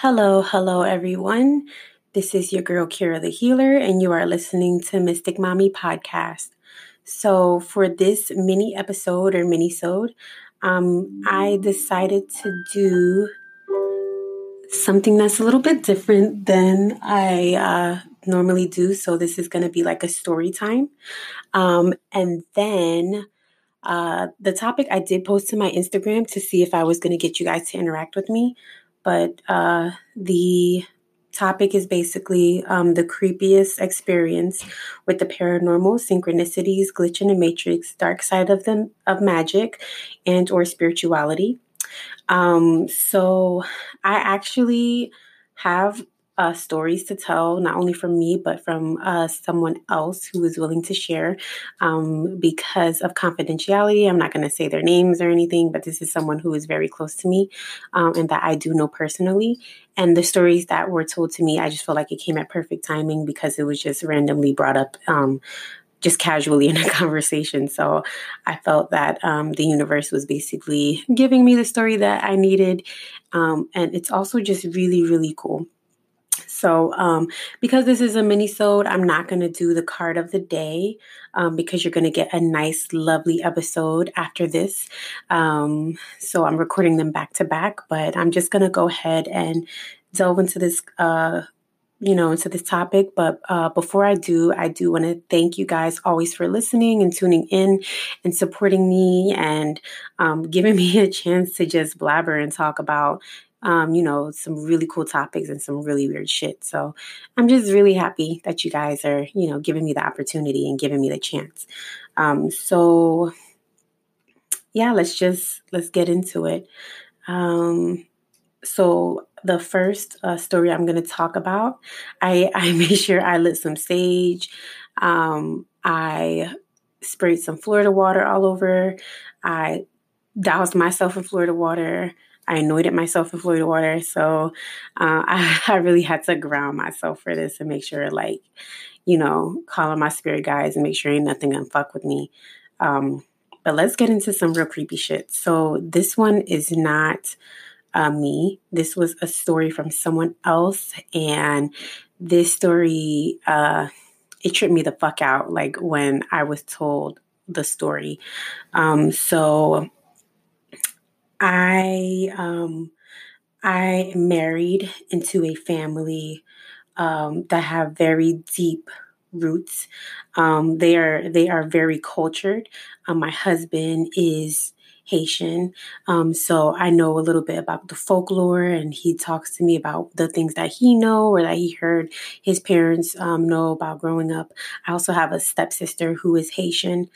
Hello, hello, everyone. This is your girl, Kira the Healer, and you are listening to Mystic Mommy Podcast. So, for this mini episode or mini sode, um, I decided to do something that's a little bit different than I uh, normally do. So, this is going to be like a story time. Um, and then uh, the topic I did post to my Instagram to see if I was going to get you guys to interact with me but uh, the topic is basically um, the creepiest experience with the paranormal synchronicities glitch in the matrix dark side of the of magic and or spirituality. Um, so i actually have uh, stories to tell, not only from me, but from uh, someone else who is willing to share um, because of confidentiality. I'm not going to say their names or anything, but this is someone who is very close to me um, and that I do know personally. And the stories that were told to me, I just feel like it came at perfect timing because it was just randomly brought up um, just casually in a conversation. So I felt that um, the universe was basically giving me the story that I needed. Um, and it's also just really, really cool. So, um, because this is a mini-sode, I'm not going to do the card of the day um, because you're going to get a nice, lovely episode after this. Um, so, I'm recording them back to back, but I'm just going to go ahead and delve into this. Uh, you know, into this topic. But uh, before I do, I do want to thank you guys always for listening and tuning in and supporting me and um, giving me a chance to just blabber and talk about, um, you know, some really cool topics and some really weird shit. So I'm just really happy that you guys are, you know, giving me the opportunity and giving me the chance. Um, so yeah, let's just let's get into it. Um, so the first uh, story I'm going to talk about, I I made sure I lit some sage. Um, I sprayed some Florida water all over. I doused myself in Florida water. I anointed myself with Florida water. So uh, I, I really had to ground myself for this and make sure, like, you know, call on my spirit guides and make sure ain't nothing gonna fuck with me. Um, but let's get into some real creepy shit. So this one is not uh, me. This was a story from someone else, and this story uh, it tripped me the fuck out. Like when I was told the story. Um, so I um, I married into a family um, that have very deep roots. Um, they are they are very cultured. Um, my husband is Haitian, um, so I know a little bit about the folklore, and he talks to me about the things that he know or that he heard his parents um, know about growing up. I also have a stepsister who is Haitian.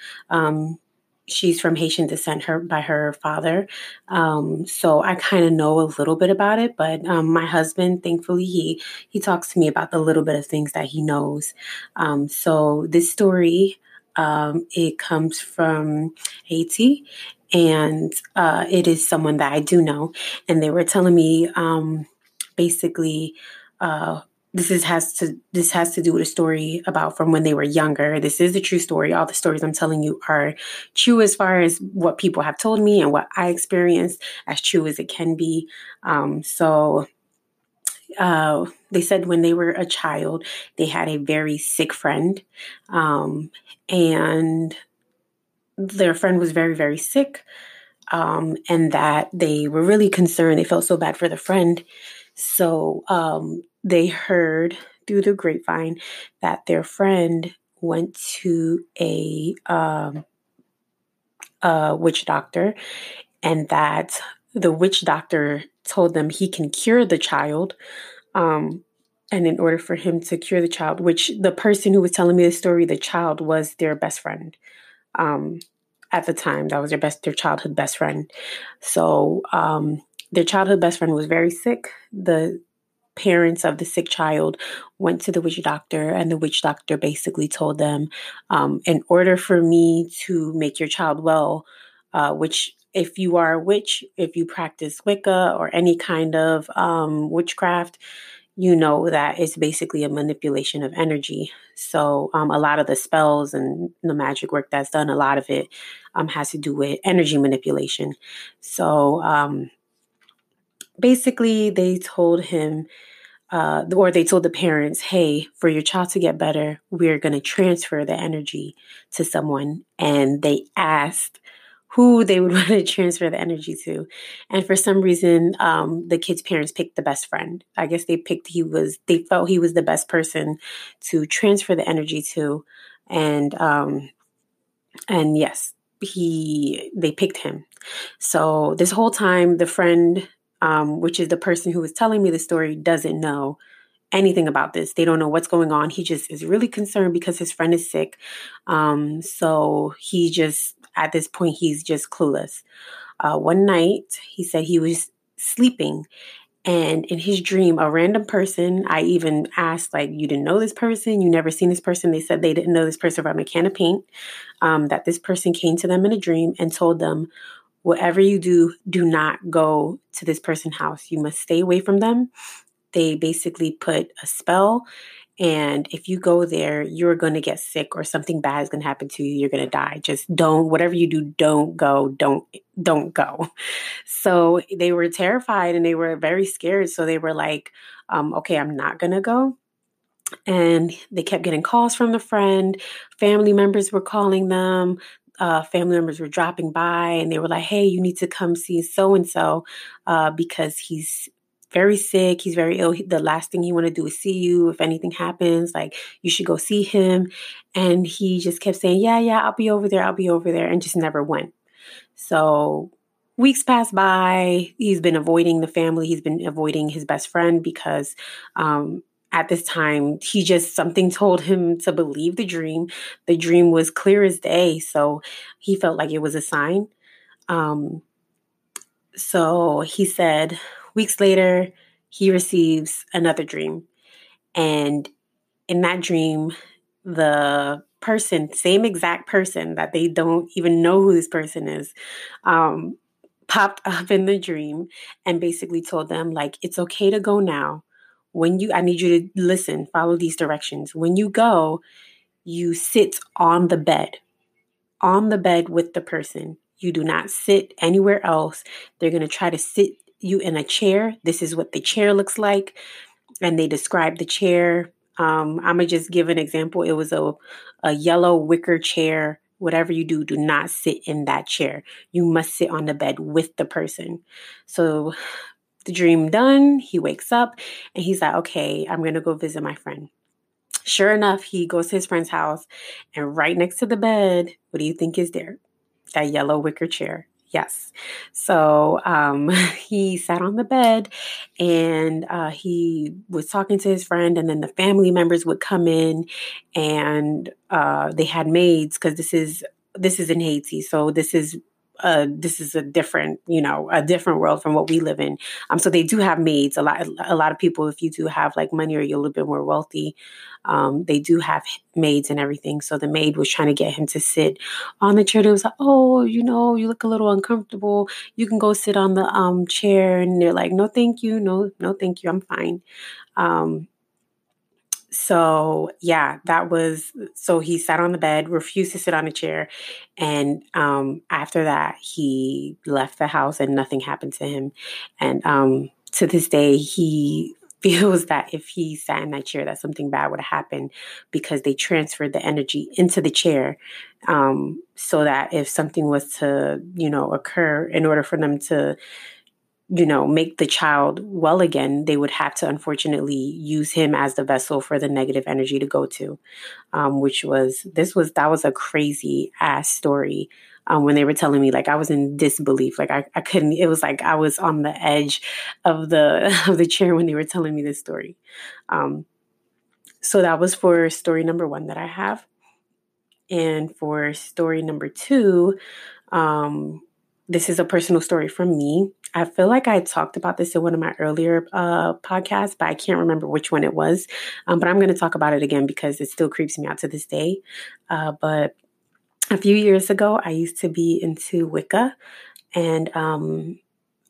She's from Haitian descent her by her father. Um, so I kind of know a little bit about it, but um, my husband, thankfully, he he talks to me about the little bit of things that he knows. Um, so this story, um, it comes from Haiti, and uh, it is someone that I do know, and they were telling me um, basically. Uh, this is has to this has to do with a story about from when they were younger. This is a true story. All the stories I'm telling you are true as far as what people have told me and what I experienced, as true as it can be. Um, so uh, they said when they were a child, they had a very sick friend, um, and their friend was very very sick, um, and that they were really concerned. They felt so bad for the friend. So um, they heard through the grapevine that their friend went to a, um, a witch doctor and that the witch doctor told them he can cure the child. Um, and in order for him to cure the child, which the person who was telling me the story, the child was their best friend. Um, at the time, that was their best, their childhood best friend. So, um, their childhood best friend was very sick. The parents of the sick child went to the witch doctor, and the witch doctor basically told them, um, in order for me to make your child well, uh, which if you are a witch, if you practice Wicca or any kind of um, witchcraft, you know that it's basically a manipulation of energy. So um, a lot of the spells and the magic work that's done, a lot of it um, has to do with energy manipulation. So um, basically, they told him, uh, or they told the parents, hey, for your child to get better, we're going to transfer the energy to someone. And they asked who they would want to transfer the energy to. And for some reason, um, the kid's parents picked the best friend. I guess they picked, he was, they felt he was the best person to transfer the energy to. And, um, and yes, he, they picked him. So this whole time, the friend, um, which is the person who was telling me the story, doesn't know anything about this. They don't know what's going on. He just is really concerned because his friend is sick. Um, so he just, at this point, he's just clueless. Uh, one night, he said he was sleeping and in his dream, a random person, I even asked, like, you didn't know this person, you never seen this person. They said they didn't know this person from a can of paint. Um, that this person came to them in a dream and told them, whatever you do, do not go to this person's house. You must stay away from them. They basically put a spell and if you go there, you're going to get sick or something bad is going to happen to you. You're going to die. Just don't, whatever you do, don't go. Don't, don't go. So they were terrified and they were very scared. So they were like, um, okay, I'm not going to go. And they kept getting calls from the friend. Family members were calling them. Uh, family members were dropping by and they were like, hey, you need to come see so and so because he's very sick. He's very ill. The last thing he want to do is see you. If anything happens, like you should go see him. And he just kept saying, "Yeah, yeah, I'll be over there. I'll be over there," and just never went. So weeks passed by. He's been avoiding the family. He's been avoiding his best friend because um, at this time he just something told him to believe the dream. The dream was clear as day, so he felt like it was a sign. Um, so he said, Weeks later, he receives another dream. And in that dream, the person, same exact person that they don't even know who this person is, um, popped up in the dream and basically told them, like, it's okay to go now. When you, I need you to listen, follow these directions. When you go, you sit on the bed, on the bed with the person. You do not sit anywhere else. They're going to try to sit you in a chair. This is what the chair looks like. And they describe the chair. Um, I'm going to just give an example. It was a, a yellow wicker chair. Whatever you do, do not sit in that chair. You must sit on the bed with the person. So the dream done, he wakes up and he's like, okay, I'm going to go visit my friend. Sure enough, he goes to his friend's house, and right next to the bed, what do you think is there? That yellow wicker chair. Yes. So um, he sat on the bed and uh, he was talking to his friend, and then the family members would come in and uh, they had maids because this is this is in Haiti. So this is uh, this is a different, you know, a different world from what we live in. Um, so they do have maids. A lot, a lot of people, if you do have like money or you're a little bit more wealthy, um, they do have maids and everything. So the maid was trying to get him to sit on the chair. It was like, oh, you know, you look a little uncomfortable. You can go sit on the um chair. And they're like, no, thank you, no, no, thank you, I'm fine. Um, so yeah that was so he sat on the bed refused to sit on a chair and um, after that he left the house and nothing happened to him. And um, to this day he feels that if he sat in that chair that something bad would have happened because they transferred the energy into the chair um, so that if something was to you know occur in order for them to you know, make the child well again, they would have to unfortunately use him as the vessel for the negative energy to go to, um, which was this was that was a crazy ass story. Um, when they were telling me, like I was in disbelief, like I, I couldn't. It was like I was on the edge of the of the chair when they were telling me this story. Um, so that was for story number one that I have, and for story number two, um, this is a personal story from me. I feel like I talked about this in one of my earlier uh, podcasts, but I can't remember which one it was. Um, but I'm going to talk about it again because it still creeps me out to this day. Uh, but a few years ago, I used to be into Wicca, and um,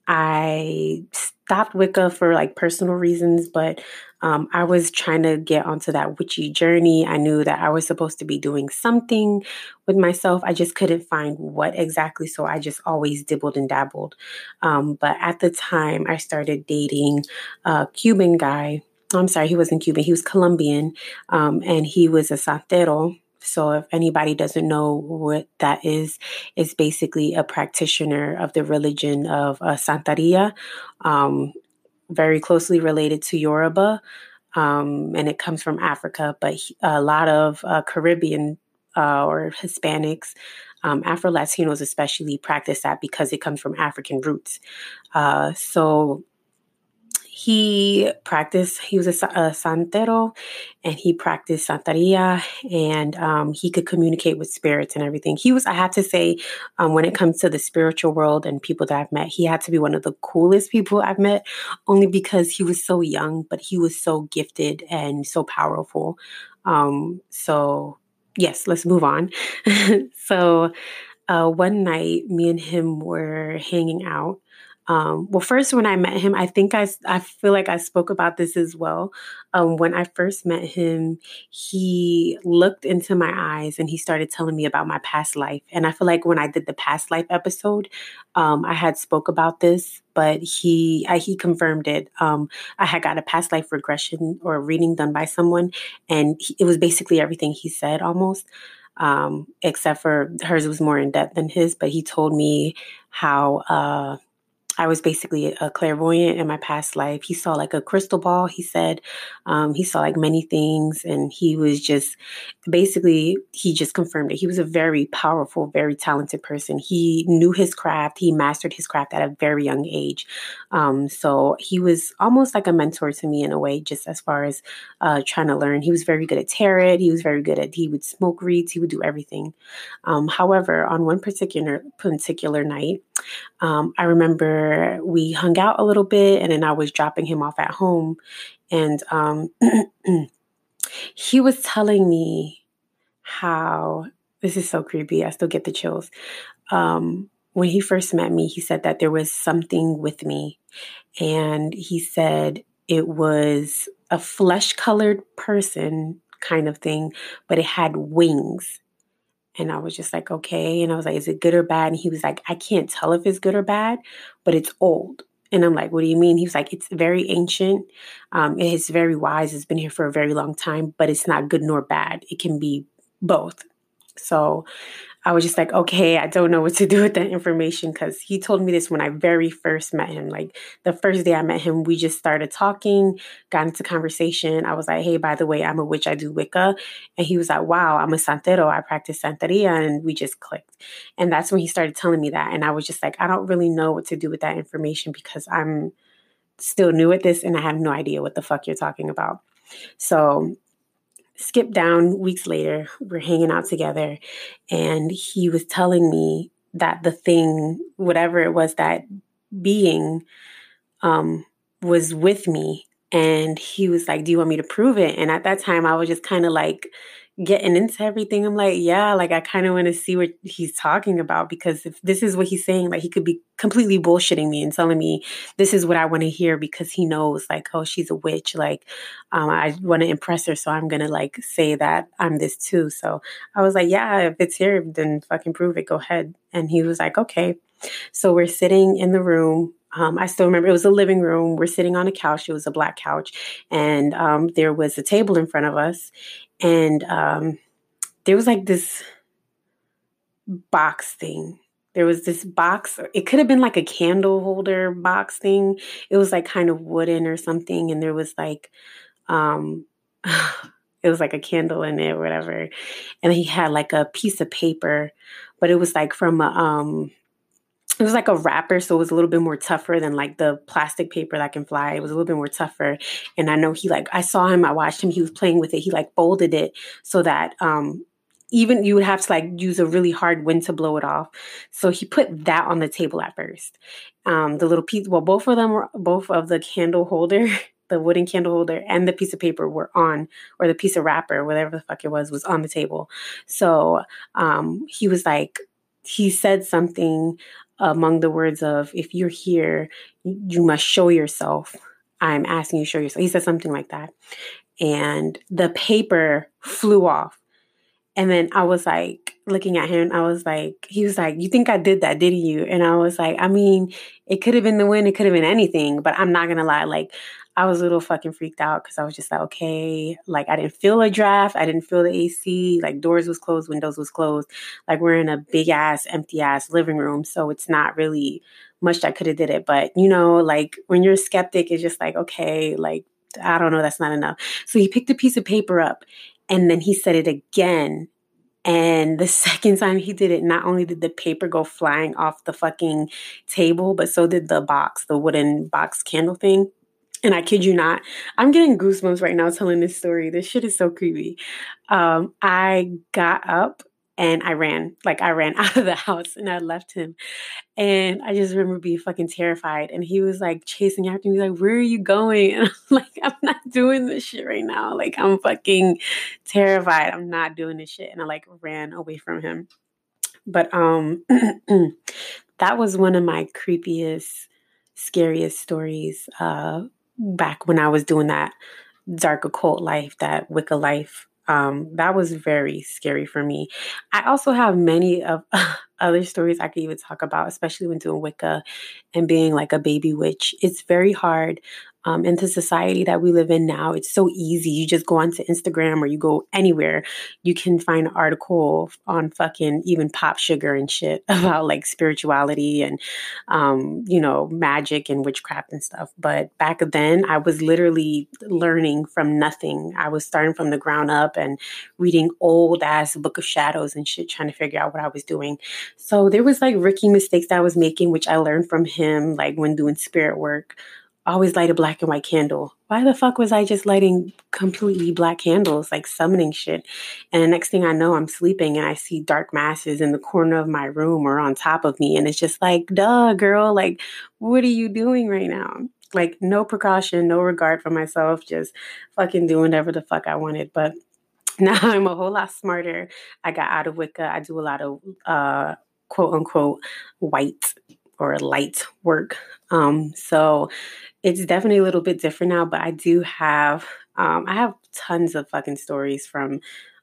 I stopped Wicca for like personal reasons, but um, I was trying to get onto that witchy journey. I knew that I was supposed to be doing something with myself. I just couldn't find what exactly. So I just always dibbled and dabbled. Um, but at the time, I started dating a Cuban guy. I'm sorry, he wasn't Cuban, he was Colombian, um, and he was a santero. So, if anybody doesn't know what that is, it's basically a practitioner of the religion of uh, Santeria, um, very closely related to Yoruba, um, and it comes from Africa. But a lot of uh, Caribbean uh, or Hispanics, um, Afro Latinos especially, practice that because it comes from African roots. Uh, so he practiced, he was a, a santero and he practiced Santeria and um, he could communicate with spirits and everything. He was, I have to say, um, when it comes to the spiritual world and people that I've met, he had to be one of the coolest people I've met only because he was so young, but he was so gifted and so powerful. Um, so, yes, let's move on. so, uh, one night, me and him were hanging out. Um, well, first, when I met him, I think I, I feel like I spoke about this as well. Um, when I first met him, he looked into my eyes and he started telling me about my past life. And I feel like when I did the past life episode, um, I had spoke about this, but he I, he confirmed it. Um, I had got a past life regression or reading done by someone, and he, it was basically everything he said almost um, except for hers was more in depth than his. But he told me how uh, I was basically a clairvoyant in my past life. He saw like a crystal ball, he said. Um, he saw like many things, and he was just basically, he just confirmed it. He was a very powerful, very talented person. He knew his craft, he mastered his craft at a very young age. Um, so he was almost like a mentor to me in a way, just as far as uh, trying to learn. He was very good at tarot, he was very good at, he would smoke reeds, he would do everything. Um, however, on one particular, particular night, um, I remember we hung out a little bit and then I was dropping him off at home. And um, he was telling me how this is so creepy. I still get the chills. Um, when he first met me, he said that there was something with me. And he said it was a flesh colored person kind of thing, but it had wings. And I was just like, okay. And I was like, is it good or bad? And he was like, I can't tell if it's good or bad, but it's old. And I'm like, what do you mean? He was like, it's very ancient. Um, it's very wise. It's been here for a very long time, but it's not good nor bad. It can be both. So I was just like, okay, I don't know what to do with that information because he told me this when I very first met him. Like the first day I met him, we just started talking, got into conversation. I was like, hey, by the way, I'm a witch, I do Wicca. And he was like, wow, I'm a Santero, I practice Santeria. And we just clicked. And that's when he started telling me that. And I was just like, I don't really know what to do with that information because I'm still new at this and I have no idea what the fuck you're talking about. So skip down weeks later, we're hanging out together, and he was telling me that the thing, whatever it was, that being um, was with me. And he was like, Do you want me to prove it? And at that time, I was just kind of like, getting into everything, I'm like, yeah, like I kind of want to see what he's talking about because if this is what he's saying, like he could be completely bullshitting me and telling me this is what I want to hear because he knows, like, oh, she's a witch. Like, um, I want to impress her, so I'm gonna like say that I'm this too. So I was like, yeah, if it's here, then fucking prove it. Go ahead. And he was like, okay. So we're sitting in the room um, I still remember it was a living room. We're sitting on a couch. It was a black couch, and um, there was a table in front of us, and um, there was like this box thing. There was this box. It could have been like a candle holder box thing. It was like kind of wooden or something, and there was like, um, it was like a candle in it, or whatever. And he had like a piece of paper, but it was like from a um it was like a wrapper, so it was a little bit more tougher than like the plastic paper that can fly. It was a little bit more tougher. And I know he like I saw him, I watched him, he was playing with it. He like folded it so that um even you would have to like use a really hard wind to blow it off. So he put that on the table at first. Um the little piece well both of them were both of the candle holder the wooden candle holder and the piece of paper were on, or the piece of wrapper, whatever the fuck it was, was on the table. So um, he was like, he said something among the words of, if you're here, you must show yourself. I'm asking you to show yourself. He said something like that. And the paper flew off. And then I was like, looking at him, I was like, he was like, You think I did that, didn't you? And I was like, I mean, it could have been the wind, it could have been anything, but I'm not gonna lie. Like, I was a little fucking freaked out because I was just like, okay, like I didn't feel a draft, I didn't feel the AC, like doors was closed, windows was closed. Like we're in a big ass, empty ass living room, so it's not really much that could have did it. But you know, like when you're a skeptic, it's just like, okay, like I don't know, that's not enough. So he picked a piece of paper up and then he said it again and the second time he did it, not only did the paper go flying off the fucking table, but so did the box, the wooden box candle thing. And I kid you not, I'm getting goosebumps right now telling this story. This shit is so creepy. Um, I got up and I ran. Like I ran out of the house and I left him. And I just remember being fucking terrified. And he was like chasing after me, like, where are you going? And I'm like, I'm not doing this shit right now. Like I'm fucking terrified. I'm not doing this shit. And I like ran away from him. But um that was one of my creepiest, scariest stories uh back when I was doing that dark occult life, that Wicca life. Um, that was very scary for me. I also have many of other stories I could even talk about, especially when doing Wicca and being like a baby witch. It's very hard um, into society that we live in now. It's so easy. You just go onto Instagram or you go anywhere. You can find an article on fucking even pop sugar and shit about like spirituality and, um, you know, magic and witchcraft and stuff. But back then, I was literally learning from nothing. I was starting from the ground up and reading old ass Book of Shadows and shit, trying to figure out what I was doing. So there was like rookie mistakes that I was making, which I learned from him, like when doing spirit work always light a black and white candle. Why the fuck was I just lighting completely black candles, like summoning shit? And the next thing I know, I'm sleeping and I see dark masses in the corner of my room or on top of me. And it's just like, duh, girl, like, what are you doing right now? Like, no precaution, no regard for myself, just fucking doing whatever the fuck I wanted. But now I'm a whole lot smarter. I got out of Wicca. I do a lot of uh, quote unquote white or light work. Um, so it's definitely a little bit different now, but I do have um, I have tons of fucking stories from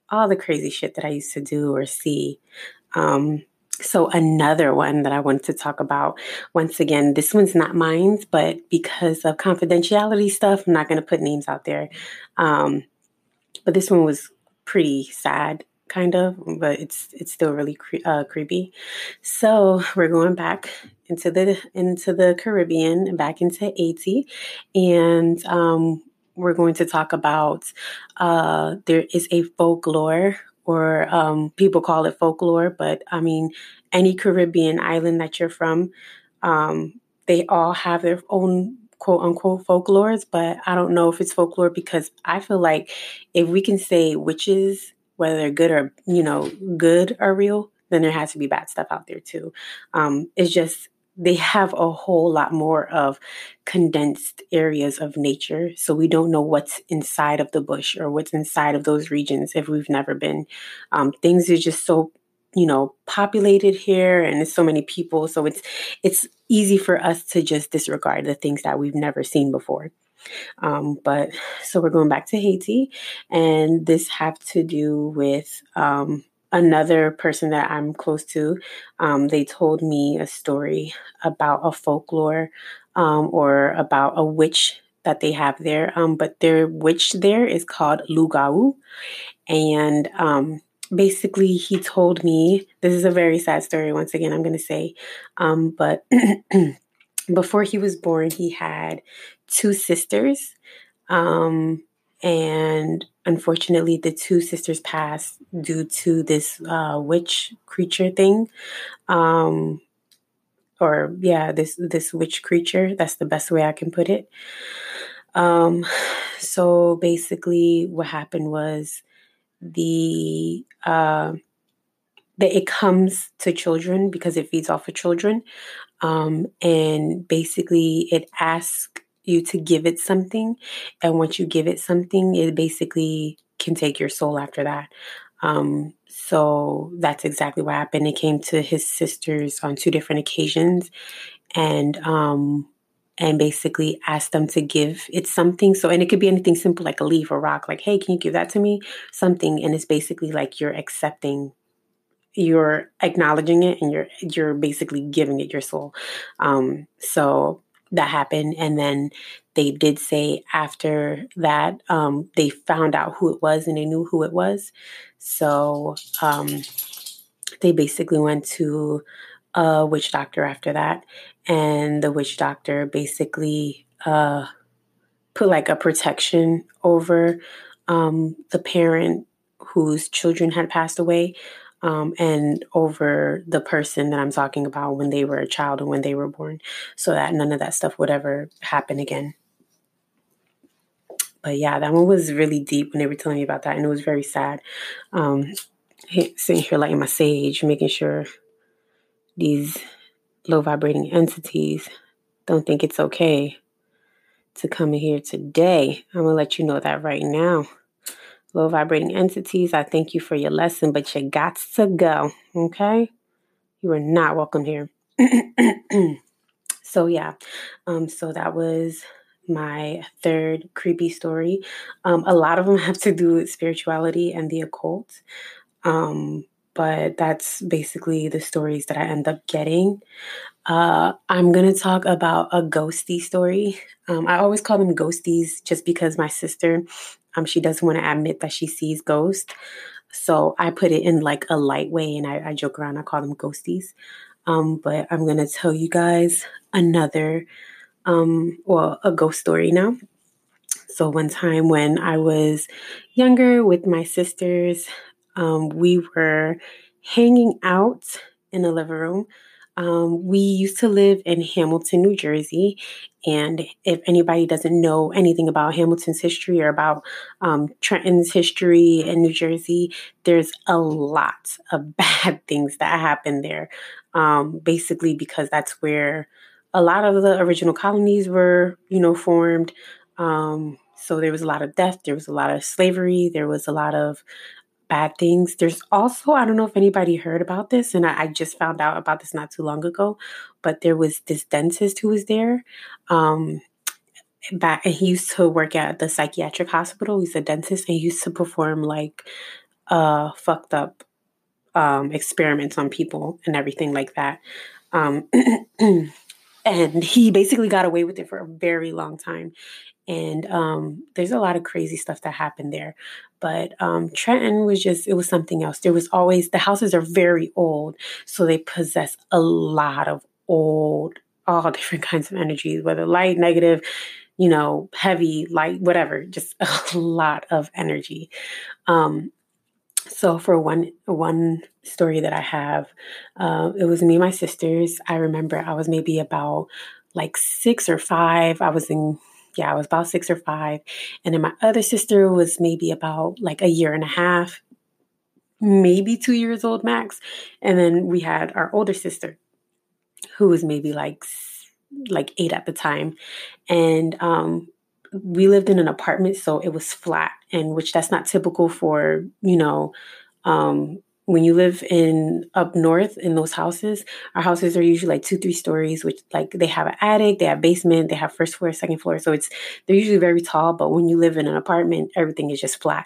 all the crazy shit that I used to do or see. Um, so another one that I wanted to talk about, once again, this one's not mine, but because of confidentiality stuff, I'm not going to put names out there. Um, but this one was pretty sad kind of, but it's it's still really cre- uh, creepy. So we're going back into the into the Caribbean, back into Haiti, and um, we're going to talk about uh, there is a folklore, or um, people call it folklore, but I mean any Caribbean island that you're from, um, they all have their own quote unquote folklores, but I don't know if it's folklore because I feel like if we can say witches whether they're good or you know good or real then there has to be bad stuff out there too. Um, it's just they have a whole lot more of condensed areas of nature so we don't know what's inside of the bush or what's inside of those regions if we've never been. Um, things are just so you know populated here and there's so many people so it's it's easy for us to just disregard the things that we've never seen before um, but so we're going back to Haiti, and this have to do with um, another person that I'm close to. Um, they told me a story about a folklore um, or about a witch that they have there. Um, but their witch there is called Lugau, and um, basically he told me this is a very sad story. Once again, I'm going to say, but. before he was born, he had two sisters. Um, and unfortunately, the two sisters passed due to this uh, witch creature thing. Um, or yeah, this this witch creature. That's the best way I can put it. Um, so basically, what happened was the uh, that it comes to children because it feeds off of children. Um, and basically, it asks you to give it something. And once you give it something, it basically can take your soul after that. Um, so that's exactly what happened. It came to his sisters on two different occasions, and um, and basically asked them to give it something. So, and it could be anything simple like a leaf or rock, like, hey, can you give that to me? Something. And it's basically like you're accepting, you're acknowledging it, and you're you're basically giving it your soul. Um, so that happened. And then they did say after that, um, they found out who it was and they knew who it was. So um, they basically went to a witch doctor after that. And the witch doctor basically uh, put like a protection over um, the parent whose children had passed away um, and over the person that I'm talking about when they were a child and when they were born, so that none of that stuff would ever happen again. But yeah, that one was really deep when they were telling me about that, and it was very sad. Um, sitting here lighting my sage, making sure these low vibrating entities don't think it's okay to come in here today. I'm gonna let you know that right now low vibrating entities, I thank you for your lesson, but you got to go. Okay? You are not welcome here. so yeah, um, so that was my third creepy story. Um, a lot of them have to do with spirituality and the occult. Um, but that's basically the stories that I end up getting. Uh, I'm to talk about a ghosty story. Um, I always call them ghosties just because my sister um, she doesn't want to admit that she sees ghosts. So I put it in like a light way and I, I joke around. I call them ghosties. Um, but I'm going to tell you guys another, um, well, a ghost story now. So one time when I was younger with my sisters, um, we were hanging out in the living room. Um, we used to live in Hamilton, New Jersey, and if anybody doesn't know anything about Hamilton's history or about um, Trenton's history in New Jersey, there's a lot of bad things that happened there. Um, basically, because that's where a lot of the original colonies were, you know, formed. Um, so there was a lot of death, there was a lot of slavery, there was a lot of bad things. There's also, I don't know if anybody heard about this, and I, I, just found out about this not too long ago, but there was this dentist who was there. Um, back, and he used to work at the psychiatric hospital. He's a dentist, and he used to perform like uh, fucked up um, experiments on people and everything like that. Um, and he basically got away with it for a very long time and um, there's a lot of crazy stuff that happened there. But um, Trenton was just, it was something else. There was always, the houses are very old, so they possess a lot of old, all different kinds of energies, whether light, negative, you know, heavy, light, whatever, just a lot of energy. Um, so for one one story that I have, uh, it was me and my sisters. I remember I was maybe about like six or five. I was in yeah, I was about six or five. And then my other sister was maybe about like a year and a half, maybe two years old max. And then we had our older sister who was maybe like like eight at the time. And um we lived in an apartment, so it was flat, and which that's not typical for, you know, um, when you live in up north in those houses, our houses are usually like two, three stories, which like they have an attic, they have basement, they have first floor, second floor. So it's they're usually very tall, but when you live in an apartment, everything is just flat.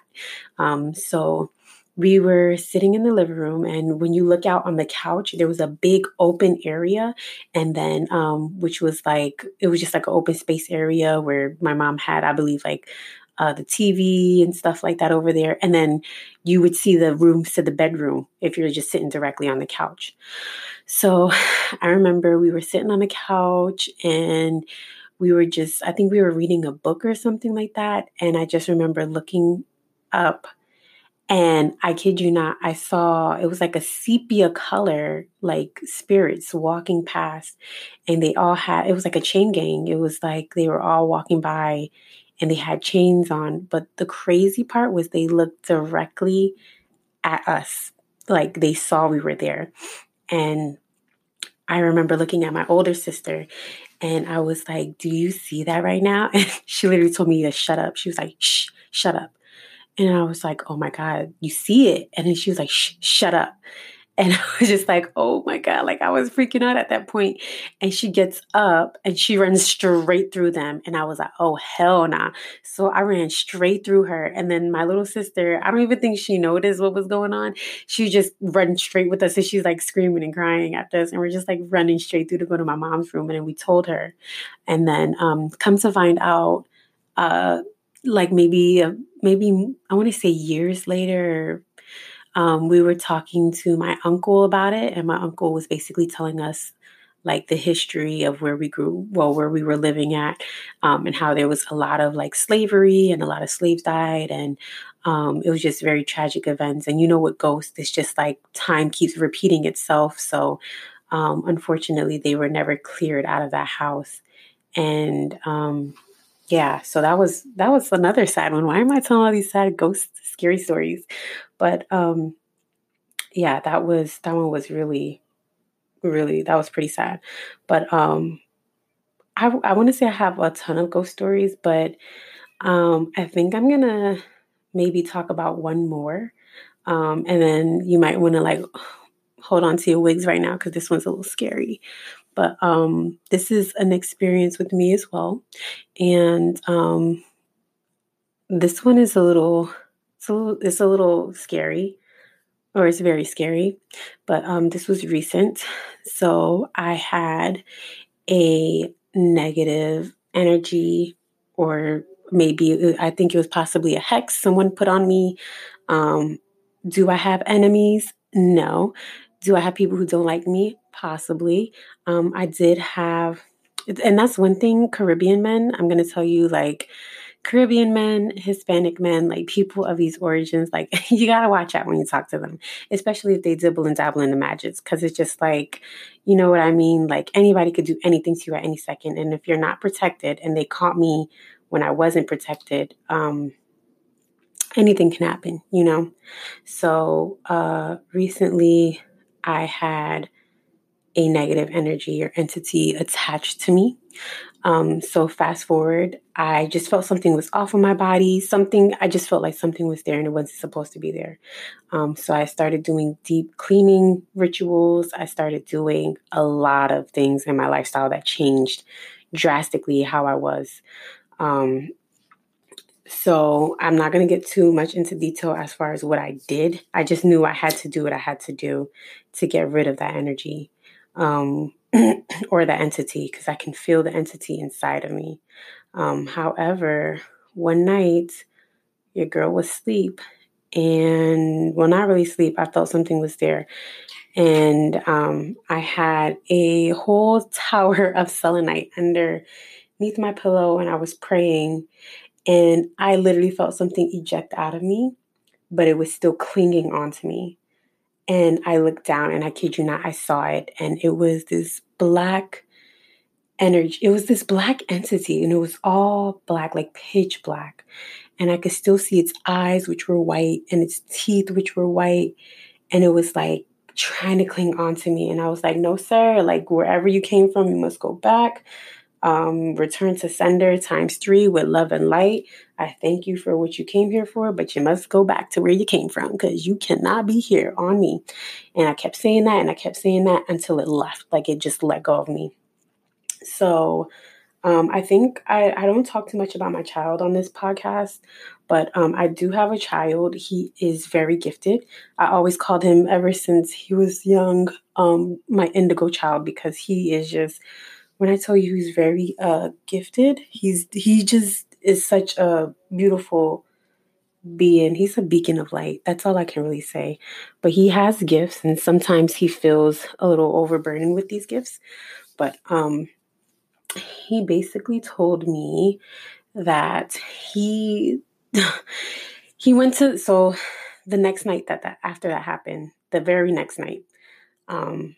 Um, so we were sitting in the living room and when you look out on the couch there was a big open area and then um, which was like it was just like an open space area where my mom had i believe like uh, the TV and stuff like that over there. And then you would see the rooms to the bedroom if you're just sitting directly on the couch. So I remember we were sitting on the couch and we were just, I think we were reading a book or something like that. And I just remember looking up and I kid you not, I saw it was like a sepia color, like spirits walking past, and they all had it was like a chain gang. It was like they were all walking by and they had chains on. But the crazy part was they looked directly at us, like they saw we were there. And I remember looking at my older sister and I was like, Do you see that right now? And she literally told me to shut up. She was like, Shh, shut up. And I was like, oh my God, you see it. And then she was like, Shh, shut up. And I was just like, oh my God, like I was freaking out at that point. And she gets up and she runs straight through them. And I was like, oh hell nah. So I ran straight through her. And then my little sister, I don't even think she noticed what was going on. She just run straight with us. And she's like screaming and crying after us. And we're just like running straight through to go to my mom's room. And then we told her. And then um, come to find out, uh, like maybe, uh, maybe I want to say years later, um, we were talking to my uncle about it, and my uncle was basically telling us like the history of where we grew, well, where we were living at, um, and how there was a lot of like slavery and a lot of slaves died, and um, it was just very tragic events. And you know what ghosts? It's just like time keeps repeating itself. So um, unfortunately, they were never cleared out of that house, and um, yeah, so that was that was another sad one. Why am I telling all these sad ghost scary stories? But um yeah, that was that one was really really that was pretty sad. But um I I want to say I have a ton of ghost stories, but um I think I'm going to maybe talk about one more. Um and then you might want to like hold on to your wigs right now cuz this one's a little scary. But um this is an experience with me as well. And um this one is a little it's a little, it's a little scary, or it's very scary. But um, this was recent, so I had a negative energy, or maybe I think it was possibly a hex someone put on me. Um, do I have enemies? No. Do I have people who don't like me? Possibly. Um, I did have, and that's one thing, Caribbean men, I'm going to tell you, like, Caribbean men, Hispanic men, like people of these origins, like you gotta watch out when you talk to them, especially if they dibble and dabble in the magics, because it's just like, you know what I mean? Like anybody could do anything to you at any second, and if you're not protected, and they caught me when I wasn't protected, um, anything can happen, you know. So uh, recently, I had a negative energy or entity attached to me. Um, so fast forward, I just felt something was off of my body. Something I just felt like something was there and it wasn't supposed to be there. Um, so I started doing deep cleaning rituals. I started doing a lot of things in my lifestyle that changed drastically how I was. Um, so I'm not going to get too much into detail as far as what I did. I just knew I had to do what I had to do to get rid of that energy. Um, or the entity because I can feel the entity inside of me. Um, however, one night, your girl was asleep, and well, not really sleep. I felt something was there, and um, I had a whole tower of selenite underneath my pillow, and I was praying, and I literally felt something eject out of me, but it was still clinging onto me. And I looked down and I kid you not, I saw it. And it was this black energy. It was this black entity and it was all black, like pitch black. And I could still see its eyes, which were white, and its teeth, which were white. And it was like trying to cling onto me. And I was like, no, sir, like wherever you came from, you must go back um, return to sender times three with love and light. I thank you for what you came here for, but you must go back to where you came from because you cannot be here on me. And I kept saying that and I kept saying that until it left, like it just let go of me. So um, I think I, I don't talk too much about my child on this podcast, but um, I do have a child. He is very gifted. I always called him ever since he was young um, my indigo child because he is just when I tell you he's very uh, gifted, he's he just is such a beautiful being. He's a beacon of light. That's all I can really say. But he has gifts, and sometimes he feels a little overburdened with these gifts. But um, he basically told me that he he went to so the next night that that after that happened, the very next night, um,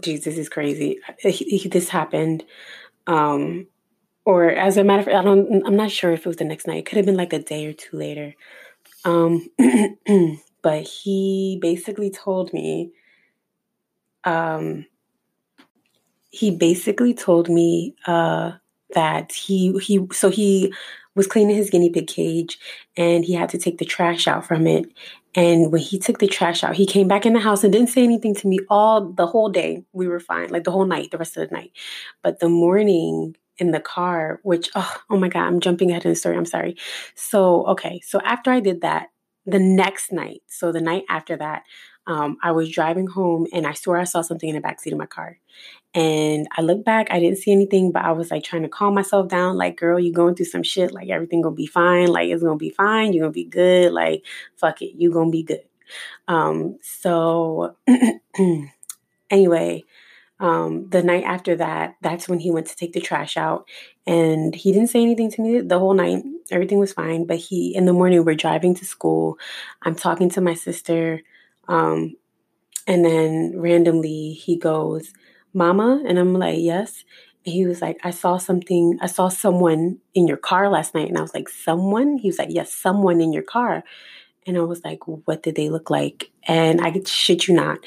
Jesus is crazy. He, he, this happened, um, or as a matter of fact, I don't. I'm not sure if it was the next night. It could have been like a day or two later. Um, but he basically told me. Um, he basically told me uh, that he he so he was cleaning his guinea pig cage and he had to take the trash out from it. And when he took the trash out, he came back in the house and didn't say anything to me all the whole day. We were fine, like the whole night, the rest of the night. But the morning in the car, which, oh, oh my God, I'm jumping ahead in the story. I'm sorry. So, okay. So after I did that, the next night, so the night after that, um, I was driving home and I swear I saw something in the backseat of my car. And I looked back, I didn't see anything, but I was like trying to calm myself down. Like, girl, you going through some shit. Like, everything gonna be fine. Like, it's gonna be fine. You're gonna be good. Like, fuck it, you gonna be good. Um, so, anyway, um, the night after that, that's when he went to take the trash out. And he didn't say anything to me the whole night. Everything was fine. But he, in the morning, we're driving to school. I'm talking to my sister. Um, and then randomly he goes, Mama? And I'm like, Yes. And he was like, I saw something, I saw someone in your car last night. And I was like, Someone? He was like, Yes, someone in your car. And I was like, What did they look like? And I shit you not,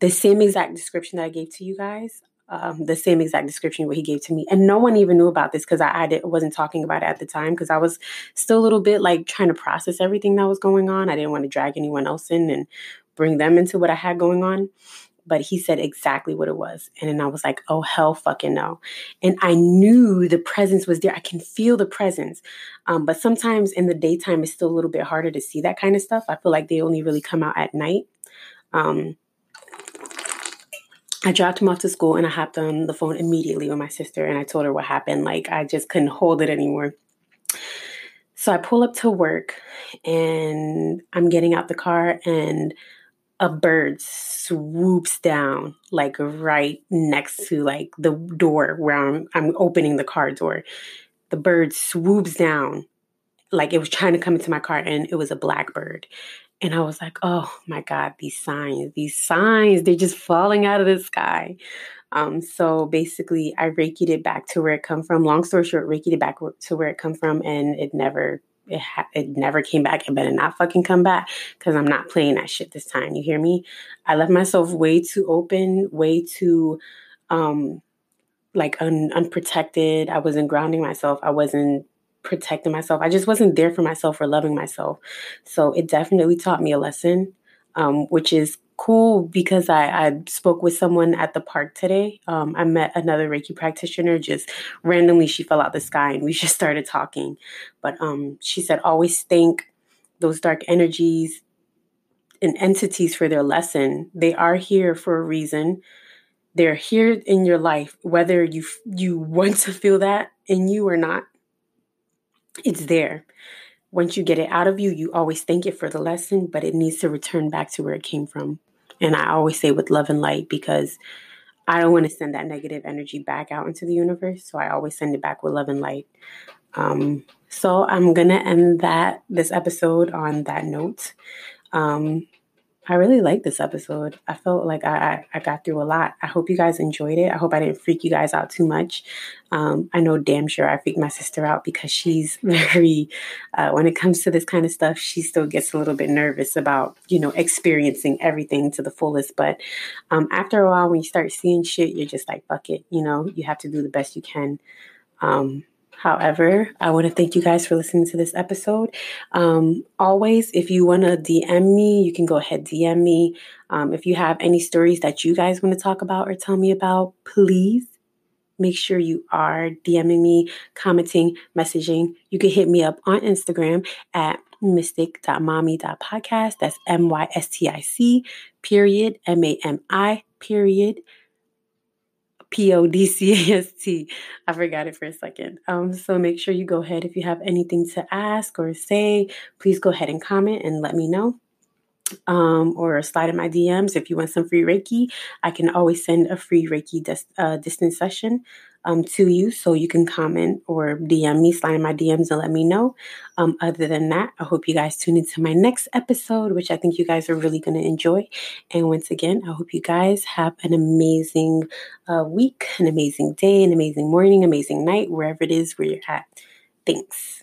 the same exact description that I gave to you guys. Um, the same exact description what he gave to me, and no one even knew about this because I, I did, wasn't talking about it at the time because I was still a little bit like trying to process everything that was going on. I didn't want to drag anyone else in and bring them into what I had going on but he said exactly what it was. And then I was like, oh, hell fucking no. And I knew the presence was there. I can feel the presence. Um, but sometimes in the daytime, it's still a little bit harder to see that kind of stuff. I feel like they only really come out at night. Um, I dropped him off to school and I hopped on the phone immediately with my sister and I told her what happened. Like, I just couldn't hold it anymore. So I pull up to work and I'm getting out the car and a bird swoops down like right next to like the door where I'm I'm opening the car door. The bird swoops down like it was trying to come into my car and it was a blackbird. And I was like, oh my God, these signs, these signs, they're just falling out of the sky. Um, so basically, I reikied it back to where it come from. Long story short, reikied it back to where it come from, and it never it, ha- it never came back. It better not fucking come back because I'm not playing that shit this time. You hear me? I left myself way too open, way too um like un- unprotected. I wasn't grounding myself. I wasn't protecting myself. I just wasn't there for myself or loving myself. So it definitely taught me a lesson, um, which is cool because I, I spoke with someone at the park today. Um, I met another Reiki practitioner. Just randomly, she fell out the sky and we just started talking. But um, she said, always thank those dark energies and entities for their lesson. They are here for a reason. They're here in your life, whether you you want to feel that in you or not. It's there once you get it out of you, you always thank it for the lesson, but it needs to return back to where it came from. And I always say with love and light because I don't want to send that negative energy back out into the universe. So I always send it back with love and light. Um, so I'm gonna end that this episode on that note. Um, I really like this episode. I felt like I, I got through a lot. I hope you guys enjoyed it. I hope I didn't freak you guys out too much. Um, I know damn sure I freaked my sister out because she's very, uh, when it comes to this kind of stuff, she still gets a little bit nervous about, you know, experiencing everything to the fullest. But um, after a while, when you start seeing shit, you're just like, fuck it. You know, you have to do the best you can. Um, However, I want to thank you guys for listening to this episode. Um, always, if you want to DM me, you can go ahead DM me. Um, if you have any stories that you guys want to talk about or tell me about, please make sure you are DMing me, commenting, messaging. You can hit me up on Instagram at mystic.mami.podcast. That's M Y S T I C, period, M A M I, period, P O D C A S T. I forgot it for a second. Um, so make sure you go ahead if you have anything to ask or say, please go ahead and comment and let me know. Um, or slide in my DMs if you want some free Reiki. I can always send a free Reiki dis- uh, distance session um, to you. So you can comment or DM me, slide in my DMs and let me know. Um, other than that, I hope you guys tune into my next episode, which I think you guys are really going to enjoy. And once again, I hope you guys have an amazing uh, week, an amazing day, an amazing morning, amazing night, wherever it is where you're at. Thanks.